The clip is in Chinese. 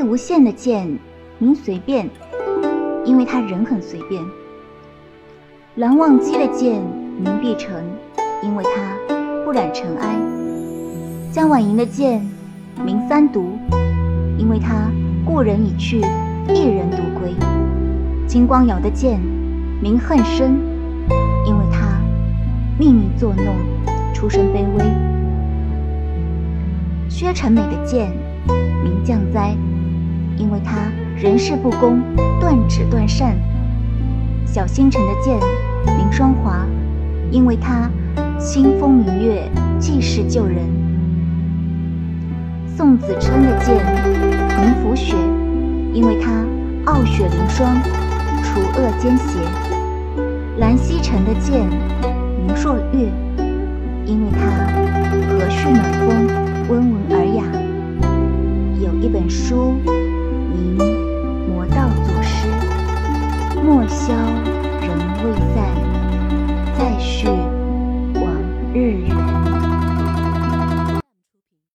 魏无羡的剑名随便，因为他人很随便；蓝忘机的剑名碧城，因为他不染尘埃；江晚莹的剑名三毒，因为他故人已去，一人独归；金光瑶的剑名恨深，因为他命运作弄，出身卑微；薛成美的剑名降灾。因为他人事不公，断指断扇；小星辰的剑名双华，因为他清风明月，济世救人；宋子琛的剑名拂雪，因为他傲雪凌霜，除恶奸邪；蓝曦臣的剑名朔月，因为他和煦暖风，温文尔雅。有一本书。明魔道祖师莫萧